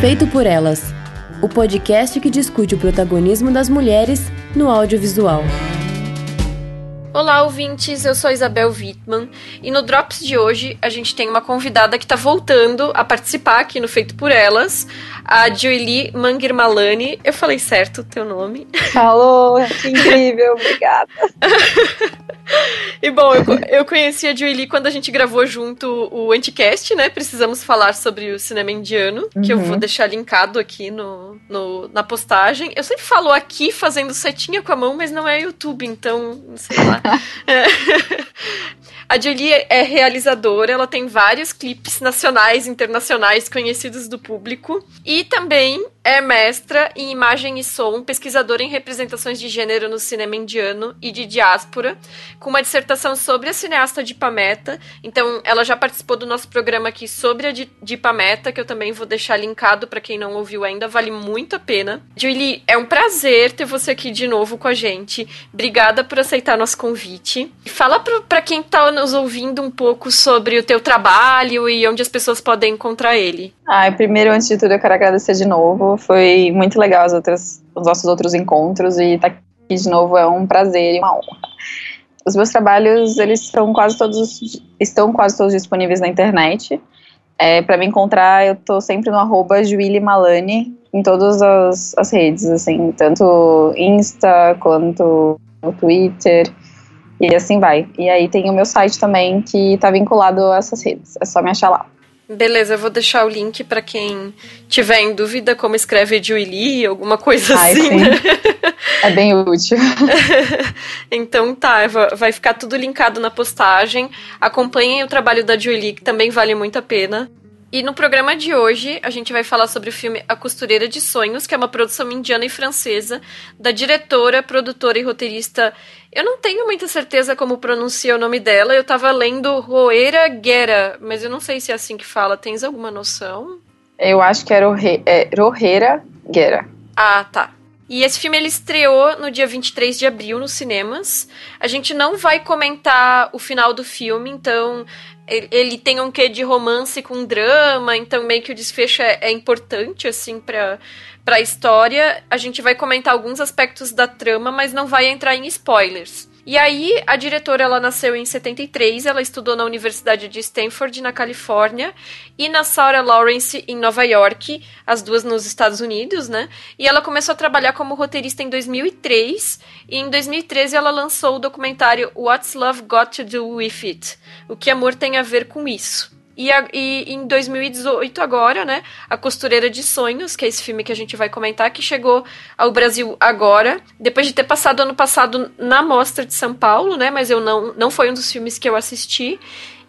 Feito por Elas o podcast que discute o protagonismo das mulheres no audiovisual. Olá, ouvintes. Eu sou Isabel Wittmann e no Drops de hoje a gente tem uma convidada que está voltando a participar aqui no Feito por Elas, a Joely Mangirmalani. Eu falei certo o teu nome? Falou, que incrível, obrigada. e bom, eu, eu conheci a Joely quando a gente gravou junto o Anticast, né? Precisamos falar sobre o cinema indiano, uhum. que eu vou uhum. deixar linkado aqui no, no, na postagem. Eu sempre falo aqui fazendo setinha com a mão, mas não é YouTube, então, não sei lá. é. A Jolie é realizadora, ela tem vários clipes nacionais e internacionais conhecidos do público. E também é mestra em imagem e som, pesquisadora em representações de gênero no cinema indiano e de diáspora, com uma dissertação sobre a cineasta Dipameta. Então, ela já participou do nosso programa aqui sobre a Dipameta, que eu também vou deixar linkado para quem não ouviu ainda, vale muito a pena. Julie, é um prazer ter você aqui de novo com a gente. Obrigada por aceitar nosso convite. Fala para quem está nos ouvindo um pouco sobre o teu trabalho e onde as pessoas podem encontrar ele. Ah, primeiro, antes de tudo, eu quero agradecer de novo. Foi muito legal as outras, os nossos outros encontros e estar tá aqui de novo é um prazer e uma honra. Os meus trabalhos, eles estão quase todos, estão quase todos disponíveis na internet. É, para me encontrar, eu tô sempre no arroba em todas as, as redes, assim, tanto Insta quanto Twitter e assim vai. E aí tem o meu site também que tá vinculado a essas redes. É só me achar lá. Beleza, eu vou deixar o link para quem tiver em dúvida como escreve Julie, alguma coisa Ai, assim. Sim. é bem útil. então tá, vai ficar tudo linkado na postagem. Acompanhem o trabalho da Julie, que também vale muito a pena. E no programa de hoje, a gente vai falar sobre o filme A Costureira de Sonhos, que é uma produção indiana e francesa, da diretora, produtora e roteirista. Eu não tenho muita certeza como pronuncia o nome dela, eu tava lendo Roera Guerra, mas eu não sei se é assim que fala. Tens alguma noção? Eu acho que era é, Rohera Guerra. Ah, tá. E esse filme ele estreou no dia 23 de abril nos cinemas. A gente não vai comentar o final do filme, então ele, ele tem um quê de romance com drama, então meio que o desfecho é, é importante, assim, pra, pra história. A gente vai comentar alguns aspectos da trama, mas não vai entrar em spoilers. E aí, a diretora, ela nasceu em 73, ela estudou na Universidade de Stanford, na Califórnia, e na Sarah Lawrence, em Nova York, as duas nos Estados Unidos, né? E ela começou a trabalhar como roteirista em 2003, e em 2013 ela lançou o documentário What's Love Got to Do With It? O que amor tem a ver com isso? E, a, e, em 2018 agora, né, A Costureira de Sonhos, que é esse filme que a gente vai comentar, que chegou ao Brasil agora, depois de ter passado ano passado na Mostra de São Paulo, né, mas eu não, não foi um dos filmes que eu assisti,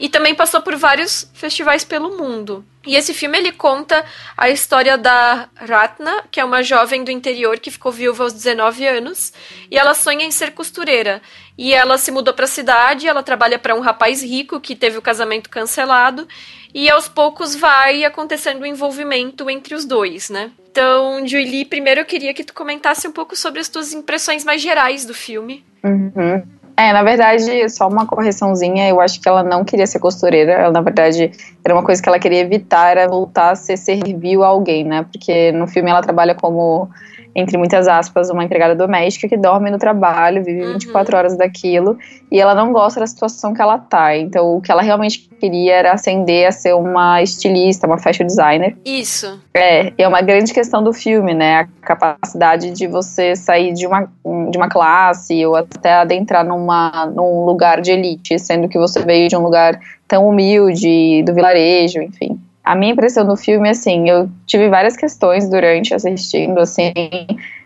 e também passou por vários festivais pelo mundo. E esse filme ele conta a história da Ratna, que é uma jovem do interior que ficou viúva aos 19 anos, e ela sonha em ser costureira. E ela se mudou para a cidade, ela trabalha para um rapaz rico que teve o casamento cancelado, e aos poucos vai acontecendo o um envolvimento entre os dois, né? Então, Julie, primeiro eu queria que tu comentasse um pouco sobre as tuas impressões mais gerais do filme. Uhum. É, na verdade, só uma correçãozinha, eu acho que ela não queria ser costureira, ela, na verdade, era uma coisa que ela queria evitar, era voltar a ser servil a alguém, né? Porque no filme ela trabalha como entre muitas aspas, uma empregada doméstica que dorme no trabalho, vive 24 uhum. horas daquilo, e ela não gosta da situação que ela tá. Então, o que ela realmente queria era ascender a ser uma estilista, uma fashion designer. Isso. É, é uma grande questão do filme, né? A capacidade de você sair de uma, de uma classe ou até adentrar numa, num lugar de elite, sendo que você veio de um lugar tão humilde, do vilarejo, enfim a minha impressão do filme, assim, eu tive várias questões durante assistindo, assim,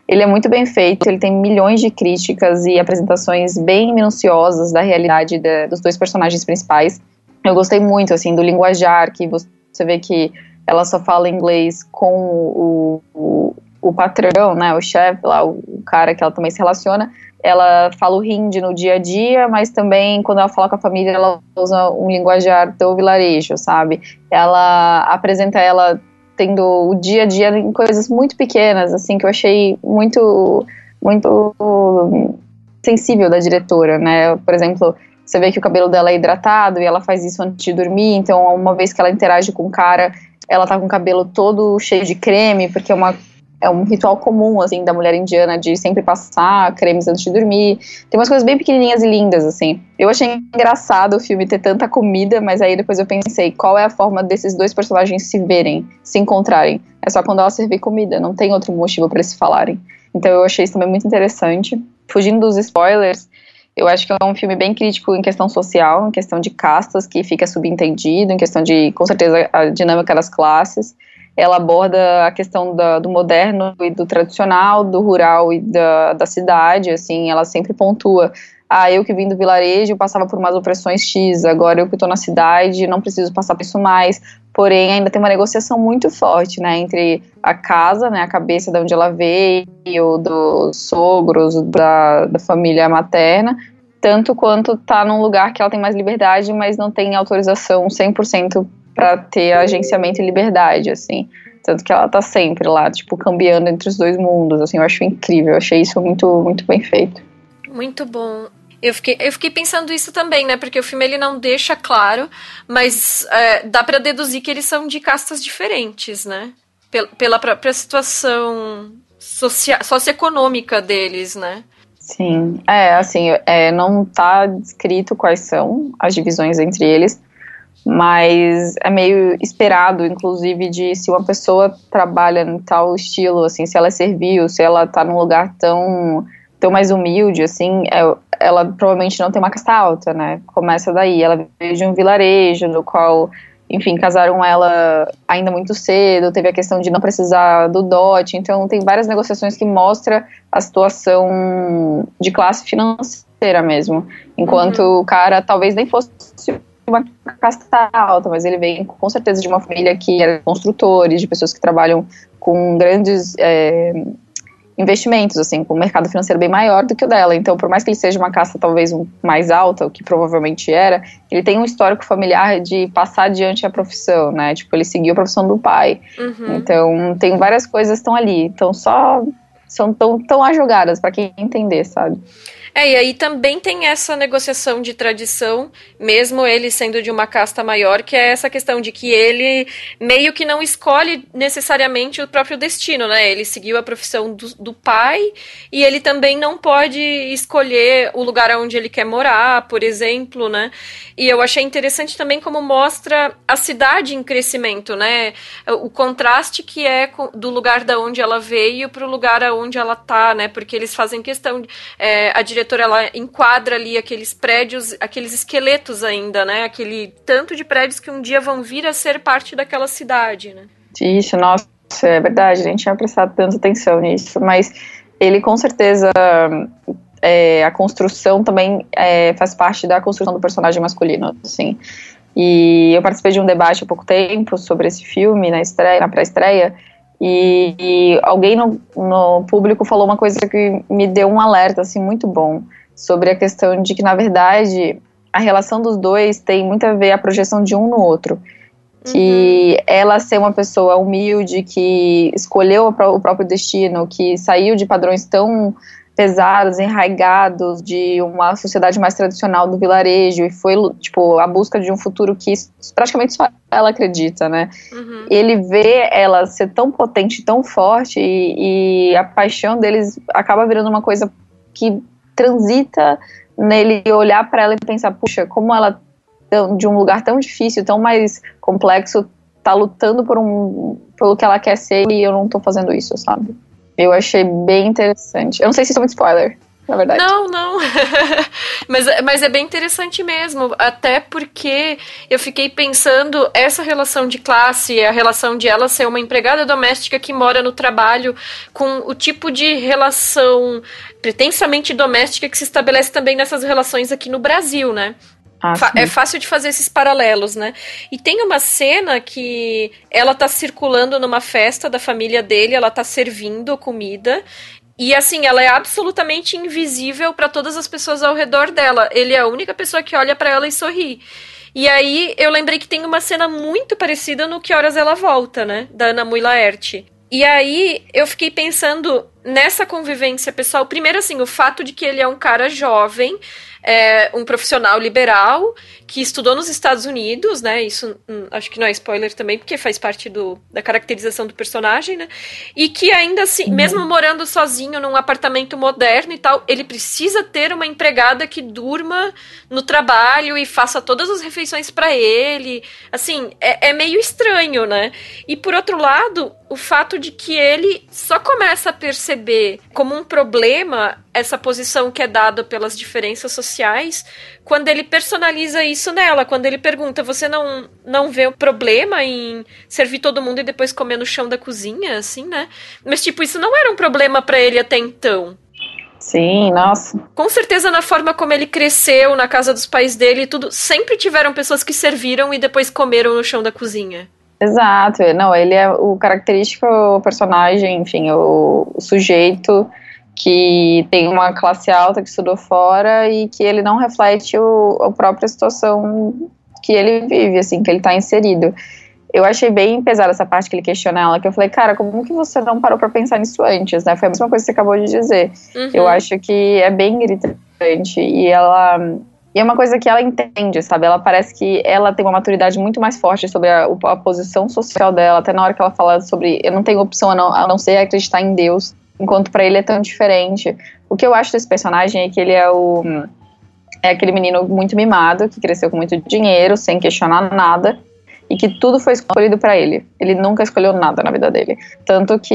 ele é muito bem feito, ele tem milhões de críticas e apresentações bem minuciosas da realidade de, dos dois personagens principais. Eu gostei muito, assim, do linguajar, que você vê que ela só fala inglês com o, o, o patrão, né, o chefe lá, o cara que ela também se relaciona, ela fala o hindi no dia a dia, mas também quando ela fala com a família, ela usa um linguajar do vilarejo, sabe? Ela apresenta ela tendo o dia a dia em coisas muito pequenas, assim, que eu achei muito, muito sensível da diretora, né? Por exemplo, você vê que o cabelo dela é hidratado e ela faz isso antes de dormir, então uma vez que ela interage com o cara, ela tá com o cabelo todo cheio de creme, porque é uma é um ritual comum, assim, da mulher indiana de sempre passar cremes antes de dormir. Tem umas coisas bem pequenininhas e lindas, assim. Eu achei engraçado o filme ter tanta comida, mas aí depois eu pensei, qual é a forma desses dois personagens se verem, se encontrarem? É só quando ela servir comida, não tem outro motivo para se falarem. Então eu achei isso também muito interessante. Fugindo dos spoilers, eu acho que é um filme bem crítico em questão social, em questão de castas, que fica subentendido, em questão de, com certeza, a dinâmica das classes ela aborda a questão da, do moderno e do tradicional, do rural e da, da cidade, assim, ela sempre pontua ah, eu que vim do vilarejo passava por umas opressões X, agora eu que estou na cidade não preciso passar por isso mais. Porém, ainda tem uma negociação muito forte, né, entre a casa, né, a cabeça de onde ela veio, dos sogros, da, da família materna, tanto quanto tá num lugar que ela tem mais liberdade, mas não tem autorização 100% para ter agenciamento e liberdade, assim. Tanto que ela tá sempre lá, tipo, cambiando entre os dois mundos, assim, eu acho incrível, eu achei isso muito, muito bem feito. Muito bom. Eu fiquei, eu fiquei pensando isso também, né? Porque o filme ele não deixa claro, mas é, dá para deduzir que eles são de castas diferentes, né? Pela, pela própria situação socia socioeconômica deles, né? Sim, é, assim, é, não tá descrito quais são as divisões entre eles, mas é meio esperado, inclusive, de se uma pessoa trabalha em tal estilo, assim, se ela é servil, se ela tá num lugar tão, tão mais humilde, assim, é, ela provavelmente não tem uma casta alta, né? Começa daí. Ela veio de um vilarejo no qual, enfim, casaram ela ainda muito cedo, teve a questão de não precisar do dote, então tem várias negociações que mostra a situação de classe financeira mesmo. Enquanto uhum. o cara talvez nem fosse uma casta alta, mas ele vem com certeza de uma família que era construtores, de pessoas que trabalham com grandes é, investimentos, assim, com um mercado financeiro bem maior do que o dela. Então, por mais que ele seja uma casta talvez um, mais alta, o que provavelmente era, ele tem um histórico familiar de passar adiante a profissão, né? Tipo, ele seguiu a profissão do pai. Uhum. Então, tem várias coisas que estão ali. Então, só são tão, tão ajogadas para quem entender, sabe? É, e aí também tem essa negociação de tradição, mesmo ele sendo de uma casta maior, que é essa questão de que ele meio que não escolhe necessariamente o próprio destino, né? Ele seguiu a profissão do, do pai e ele também não pode escolher o lugar onde ele quer morar, por exemplo, né? E eu achei interessante também como mostra a cidade em crescimento, né? O contraste que é do lugar da onde ela veio para o lugar aonde ela tá, né? Porque eles fazem questão, é, a diretora ela enquadra ali aqueles prédios, aqueles esqueletos ainda, né? Aquele tanto de prédios que um dia vão vir a ser parte daquela cidade, né? Isso, nossa, é verdade, a gente tinha prestado tanta atenção nisso, mas ele com certeza é, a construção também é, faz parte da construção do personagem masculino, assim. E eu participei de um debate há pouco tempo sobre esse filme na estreia, na pré-estreia, e, e alguém no, no, público falou uma coisa que me deu um alerta assim muito bom sobre a questão de que na verdade a relação dos dois tem muito a ver a projeção de um no outro que uhum. ela ser uma pessoa humilde que escolheu o próprio destino que saiu de padrões tão pesados, enraigados de uma sociedade mais tradicional do vilarejo e foi tipo a busca de um futuro que praticamente só ela acredita, né? Uhum. Ele vê ela ser tão potente, tão forte e, e a paixão deles acaba virando uma coisa que transita nele olhar para ela e pensar, puxa, como ela de um lugar tão difícil, tão mais complexo, tá lutando por um pelo que ela quer ser e eu não tô fazendo isso, sabe? Eu achei bem interessante. Eu não sei se isso é muito spoiler, na verdade. Não, não. mas, mas é bem interessante mesmo. Até porque eu fiquei pensando essa relação de classe, a relação de ela ser uma empregada doméstica que mora no trabalho, com o tipo de relação pretensamente doméstica que se estabelece também nessas relações aqui no Brasil, né? Ah, é fácil de fazer esses paralelos, né? E tem uma cena que ela tá circulando numa festa da família dele, ela tá servindo comida. E assim, ela é absolutamente invisível para todas as pessoas ao redor dela. Ele é a única pessoa que olha para ela e sorri. E aí eu lembrei que tem uma cena muito parecida no Que Horas Ela Volta, né? Da Ana Mui Laerte. E aí eu fiquei pensando nessa convivência pessoal. Primeiro, assim, o fato de que ele é um cara jovem, é um profissional liberal que estudou nos Estados Unidos, né? Isso hum, acho que não é spoiler também, porque faz parte do, da caracterização do personagem, né? E que ainda assim, uhum. mesmo morando sozinho num apartamento moderno e tal, ele precisa ter uma empregada que durma no trabalho e faça todas as refeições para ele. Assim, é, é meio estranho, né? E por outro lado, o fato de que ele só começa a perceber como um problema essa posição que é dada pelas diferenças sociais quando ele personaliza isso nela, quando ele pergunta: "Você não não vê o problema em servir todo mundo e depois comer no chão da cozinha?", assim, né? Mas tipo, isso não era um problema para ele até então. Sim, nossa. Com certeza na forma como ele cresceu, na casa dos pais dele e tudo, sempre tiveram pessoas que serviram e depois comeram no chão da cozinha. Exato, não, ele é o característico personagem, enfim, o, o, sujeito que tem uma classe alta que estudou fora e que ele não reflete o, a própria situação que ele vive, assim, que ele está inserido. Eu achei bem pesada essa parte que ele questiona ela, que eu falei, cara, como que você não parou para pensar nisso antes, né? Foi a mesma coisa que você acabou de dizer. Uhum. Eu acho que é bem gritante e ela e é uma coisa que ela entende, sabe? Ela parece que ela tem uma maturidade muito mais forte sobre a, a posição social dela, até na hora que ela fala sobre eu não tenho opção a não, a não ser acreditar em Deus, enquanto para ele é tão diferente. O que eu acho desse personagem é que ele é o é aquele menino muito mimado, que cresceu com muito dinheiro, sem questionar nada, e que tudo foi escolhido para ele. Ele nunca escolheu nada na vida dele. Tanto que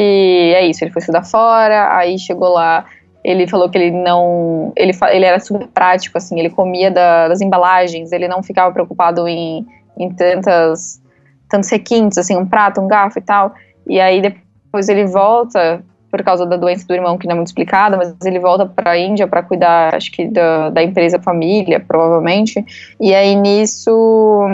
é isso, ele foi estudar fora, aí chegou lá ele falou que ele não. Ele, ele era super prático, assim, ele comia da, das embalagens, ele não ficava preocupado em, em tantas, tantos requintes, assim, um prato, um garfo e tal. E aí depois ele volta, por causa da doença do irmão, que não é muito explicada, mas ele volta para a Índia para cuidar, acho que, da, da empresa família, provavelmente. E aí nisso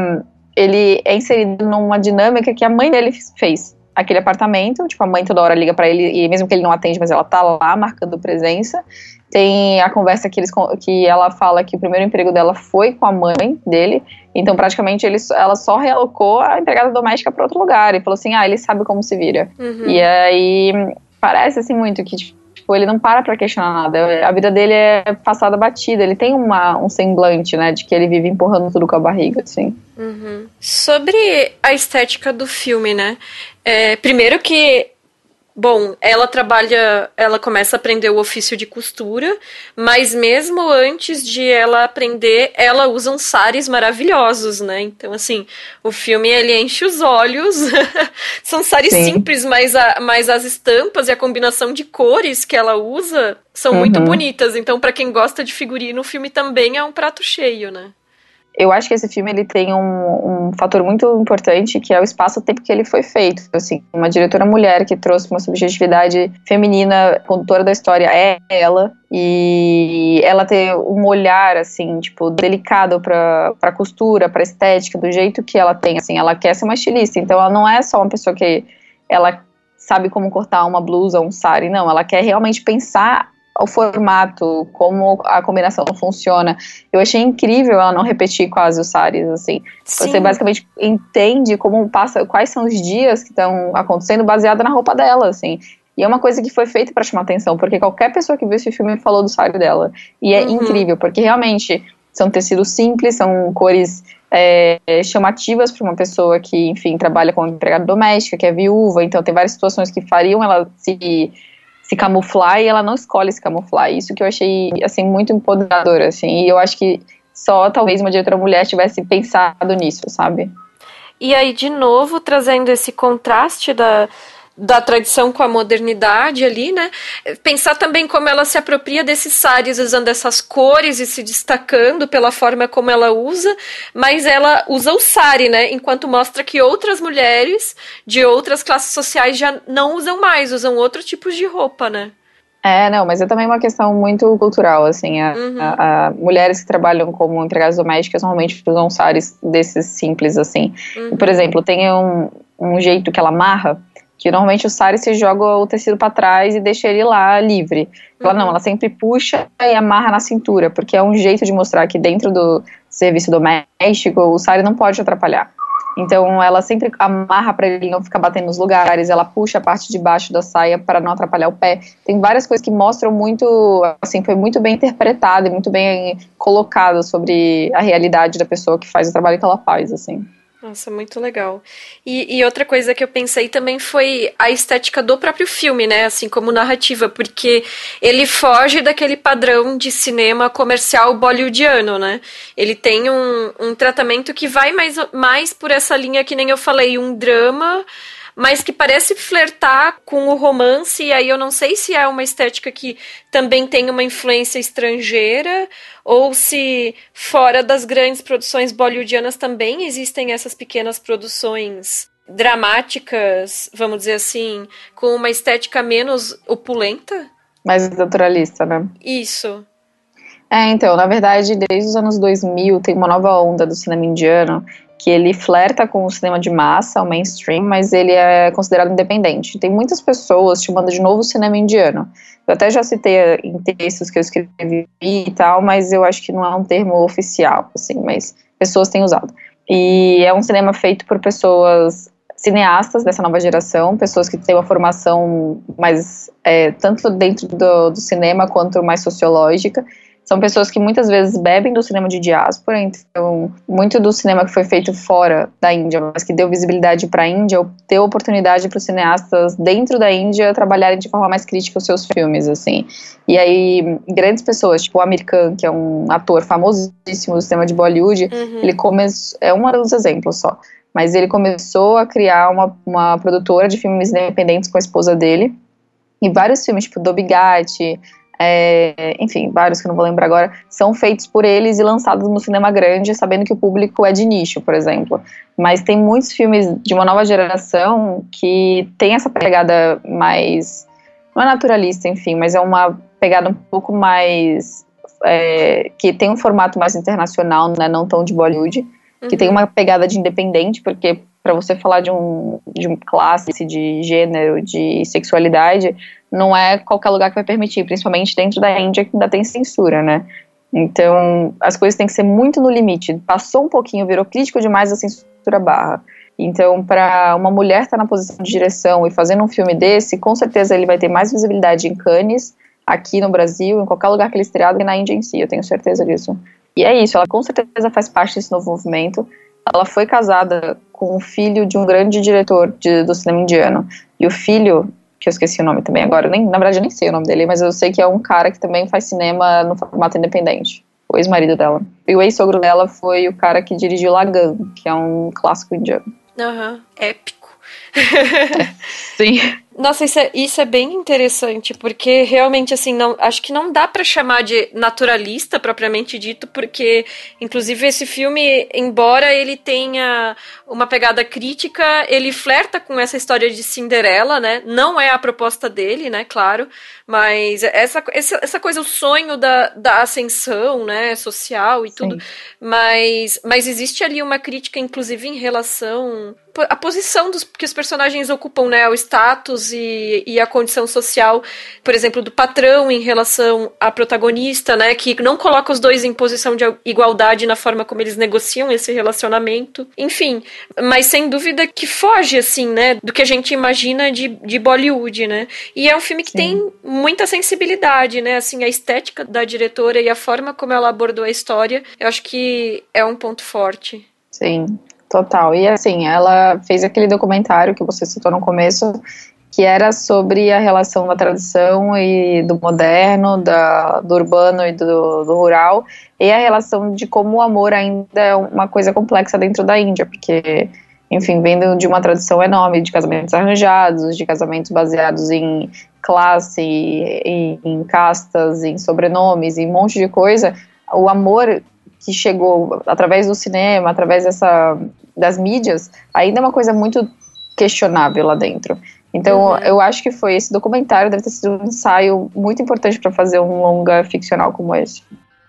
ele é inserido numa dinâmica que a mãe dele fez aquele apartamento, tipo, a mãe toda hora liga para ele, e mesmo que ele não atende, mas ela tá lá marcando presença. Tem a conversa que, eles, que ela fala que o primeiro emprego dela foi com a mãe dele, então praticamente ele, ela só realocou a empregada doméstica para outro lugar, e falou assim, ah, ele sabe como se vira. Uhum. E aí, parece assim muito que, tipo, ele não para pra questionar nada. A vida dele é passada batida. Ele tem uma, um semblante, né, de que ele vive empurrando tudo com a barriga, assim. Uhum. Sobre a estética do filme, né? É, primeiro que Bom, ela trabalha, ela começa a aprender o ofício de costura, mas mesmo antes de ela aprender, ela usa uns sares maravilhosos, né? Então, assim, o filme ele enche os olhos. São sares Sim. simples, mas, a, mas as estampas e a combinação de cores que ela usa são uhum. muito bonitas. Então, para quem gosta de figurino, o filme também é um prato cheio, né? Eu acho que esse filme ele tem um, um fator muito importante que é o espaço-tempo que ele foi feito. Assim, uma diretora mulher que trouxe uma subjetividade feminina, condutora da história é ela. E ela ter um olhar assim, tipo, delicado para para costura, para estética, do jeito que ela tem, assim, ela quer ser uma estilista, então ela não é só uma pessoa que ela sabe como cortar uma blusa um sari, não, ela quer realmente pensar o formato, como a combinação funciona. Eu achei incrível ela não repetir quase os sares, assim. Sim. Você basicamente entende como passa, quais são os dias que estão acontecendo baseado na roupa dela, assim. E é uma coisa que foi feita para chamar atenção, porque qualquer pessoa que viu esse filme falou do sari dela. E é uhum. incrível, porque realmente são tecidos simples, são cores é, chamativas para uma pessoa que, enfim, trabalha como empregada doméstica, que é viúva, então tem várias situações que fariam ela se se camuflar e ela não escolhe se camuflar. Isso que eu achei, assim, muito empoderador, assim, e eu acho que só talvez uma diretora mulher tivesse pensado nisso, sabe? E aí, de novo, trazendo esse contraste da, da tradição com a modernidade ali, né? Pensar também como ela se apropria desses sares usando essas cores e se destacando pela forma como ela usa, mas ela usa o sari, né? Enquanto mostra que outras mulheres de outras classes sociais já não usam mais, usam outros tipos de roupa, né? É, não, mas é também uma questão muito cultural, assim, a, uhum. a, a mulheres que trabalham como empregadas domésticas normalmente usam sares desses simples, assim. Uhum. E, por exemplo, tem um, um jeito que ela amarra, que normalmente o sari se joga o tecido para trás e deixa ele lá livre. Ela uhum. não, ela sempre puxa e amarra na cintura, porque é um jeito de mostrar que dentro do serviço doméstico o sari não pode atrapalhar. Então ela sempre amarra para ele não ficar batendo nos lugares, ela puxa a parte de baixo da saia para não atrapalhar o pé. Tem várias coisas que mostram muito, assim, foi muito bem interpretado e muito bem colocado sobre a realidade da pessoa que faz o trabalho que ela faz, assim. Nossa, muito legal. E, e, outra coisa que eu pensei também foi a estética do próprio filme, né? Assim como narrativa, porque ele foge daquele padrão de cinema comercial bollywoodiano, né? Ele tem um, um tratamento que vai mais, mais por essa linha que nem eu falei, um drama mas que parece flertar com o romance, e aí eu não sei se é uma estética que também tem uma influência estrangeira, ou se fora das grandes produções bollywoodianas também existem essas pequenas produções dramáticas, vamos dizer assim, com uma estética menos opulenta. Mais naturalista, né? Isso. É, então, na verdade, desde os anos 2000 tem uma nova onda do cinema indiano que ele flerta com o cinema de massa, o mainstream, mas ele é considerado independente. Tem muitas pessoas chamando de novo cinema indiano. Eu até já citei em textos que eu escrevi e tal, mas eu acho que não é um termo oficial, assim, mas pessoas têm usado. E é um cinema feito por pessoas cineastas dessa nova geração, pessoas que têm uma formação mais, é, tanto dentro do, do cinema quanto mais sociológica, são pessoas que muitas vezes bebem do cinema de diáspora, então muito do cinema que foi feito fora da Índia, mas que deu visibilidade para a Índia, deu oportunidade para os cineastas dentro da Índia trabalharem de forma mais crítica os seus filmes, assim. E aí grandes pessoas, tipo o Amir Khan, que é um ator famosíssimo do cinema de Bollywood, uhum. ele começou é um dos exemplos só. Mas ele começou a criar uma, uma produtora de filmes independentes com a esposa dele. E vários filmes, tipo Dobigati, é, enfim, vários que eu não vou lembrar agora, são feitos por eles e lançados no cinema grande, sabendo que o público é de nicho, por exemplo. Mas tem muitos filmes de uma nova geração que tem essa pegada mais. não é naturalista, enfim, mas é uma pegada um pouco mais. É, que tem um formato mais internacional, né, não tão de Bollywood, uhum. que tem uma pegada de independente, porque para você falar de um, de classe, de gênero, de sexualidade, não é qualquer lugar que vai permitir, principalmente dentro da Índia que ainda tem censura, né? Então, as coisas têm que ser muito no limite. Passou um pouquinho, virou crítico demais a censura barra. Então, para uma mulher estar tá na posição de direção e fazendo um filme desse, com certeza ele vai ter mais visibilidade em Cannes, aqui no Brasil, em qualquer lugar que ele estreado, e na Índia em si, eu tenho certeza disso. E é isso, ela com certeza faz parte desse novo movimento. Ela foi casada com o filho de um grande diretor de, do cinema indiano. E o filho que eu esqueci o nome também agora, nem, na verdade eu nem sei o nome dele, mas eu sei que é um cara que também faz cinema no formato independente. O ex-marido dela. E o ex-sogro dela foi o cara que dirigiu Lagan, que é um clássico indiano. Aham, uhum. épico. Sim. Nossa, isso é, isso é bem interessante, porque realmente, assim, não, acho que não dá para chamar de naturalista propriamente dito, porque, inclusive, esse filme, embora ele tenha uma pegada crítica, ele flerta com essa história de Cinderela, né? Não é a proposta dele, né? Claro, mas essa, essa, essa coisa, o sonho da, da ascensão, né? Social e tudo, mas, mas existe ali uma crítica, inclusive, em relação à posição dos, que os personagens ocupam, né? O status e, e a condição social, por exemplo, do patrão em relação à protagonista, né? Que não coloca os dois em posição de igualdade na forma como eles negociam esse relacionamento. Enfim, mas sem dúvida que foge, assim, né? Do que a gente imagina de, de Bollywood, né? E é um filme que Sim. tem muita sensibilidade, né? Assim, a estética da diretora e a forma como ela abordou a história, eu acho que é um ponto forte. Sim, total. E assim, ela fez aquele documentário que você citou no começo, que era sobre a relação da tradição e do moderno, da, do urbano e do, do, rural, e a relação de como o amor ainda é uma coisa complexa dentro da Índia, porque, enfim, vendo de uma tradição enorme de casamentos arranjados, de casamentos baseados em classe, em, em castas, em sobrenomes, em um monte de coisa, o amor que chegou através do cinema, através dessa, das mídias, ainda é uma coisa muito questionável lá dentro. Então, uhum. eu acho que foi esse documentário, deve ter sido um ensaio muito importante para fazer um longa ficcional como esse.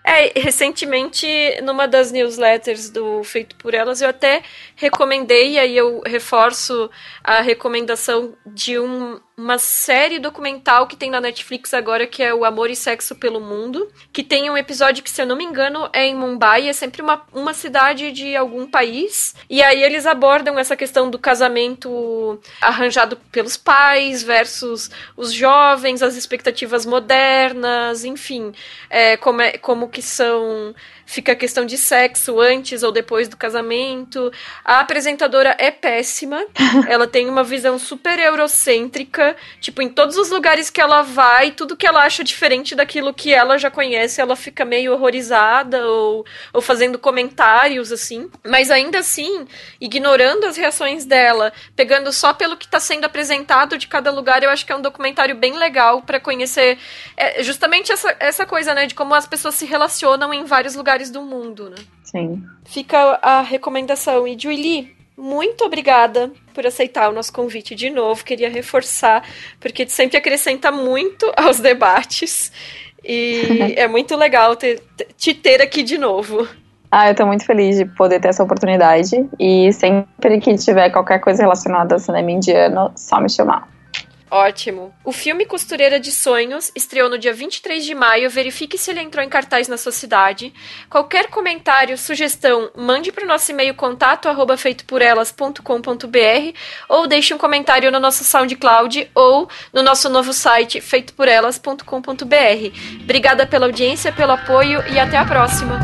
É, recentemente, numa das newsletters do Feito por Elas, eu até recomendei, e aí eu reforço a recomendação de um, uma série documental que tem na Netflix agora, que é o Amor e Sexo pelo Mundo, que tem um episódio que, se eu não me engano, é em Mumbai, é sempre uma, uma cidade de algum país, e aí eles abordam essa questão do casamento arranjado pelos pais versus os jovens, as expectativas modernas, enfim, é, como, é, como que são fica a questão de sexo antes ou depois do casamento. A apresentadora é péssima. ela tem uma visão super eurocêntrica. Tipo, em todos os lugares que ela vai, tudo que ela acha diferente daquilo que ela já conhece, ela fica meio horrorizada ou, ou fazendo comentários, assim. Mas ainda assim, ignorando as reações dela, pegando só pelo que está sendo apresentado de cada lugar, eu acho que é um documentário bem legal para conhecer é, justamente essa, essa coisa, né, de como as pessoas se relacionam em vários lugares lugares do mundo, né? Sim. Fica a recomendação. E Julie, muito obrigada por aceitar o nosso convite de novo. Queria reforçar, porque sempre acrescenta muito aos debates. E é muito legal ter, te ter aqui de novo. Ah, eu tô muito feliz de poder ter essa oportunidade. E sempre que tiver qualquer coisa relacionada ao cinema indiano, só me chamar. Ótimo. O filme Costureira de Sonhos estreou no dia 23 de maio. Verifique se ele entrou em cartaz na sua cidade. Qualquer comentário, sugestão, mande para o nosso e-mail contato arroba ou deixe um comentário no nosso SoundCloud ou no nosso novo site feitoporelas.com.br. Obrigada pela audiência, pelo apoio e até a próxima.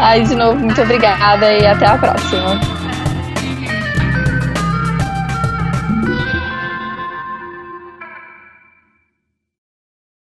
Ai, de novo, muito obrigada e até a próxima.